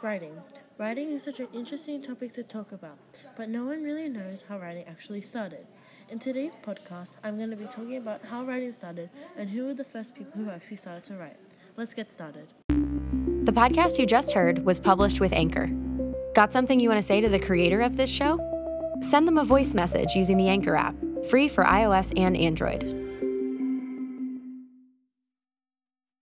Writing. Writing is such an interesting topic to talk about, but no one really knows how writing actually started. In today's podcast, I'm going to be talking about how writing started and who were the first people who actually started to write. Let's get started. The podcast you just heard was published with Anchor. Got something you want to say to the creator of this show? Send them a voice message using the Anchor app, free for iOS and Android.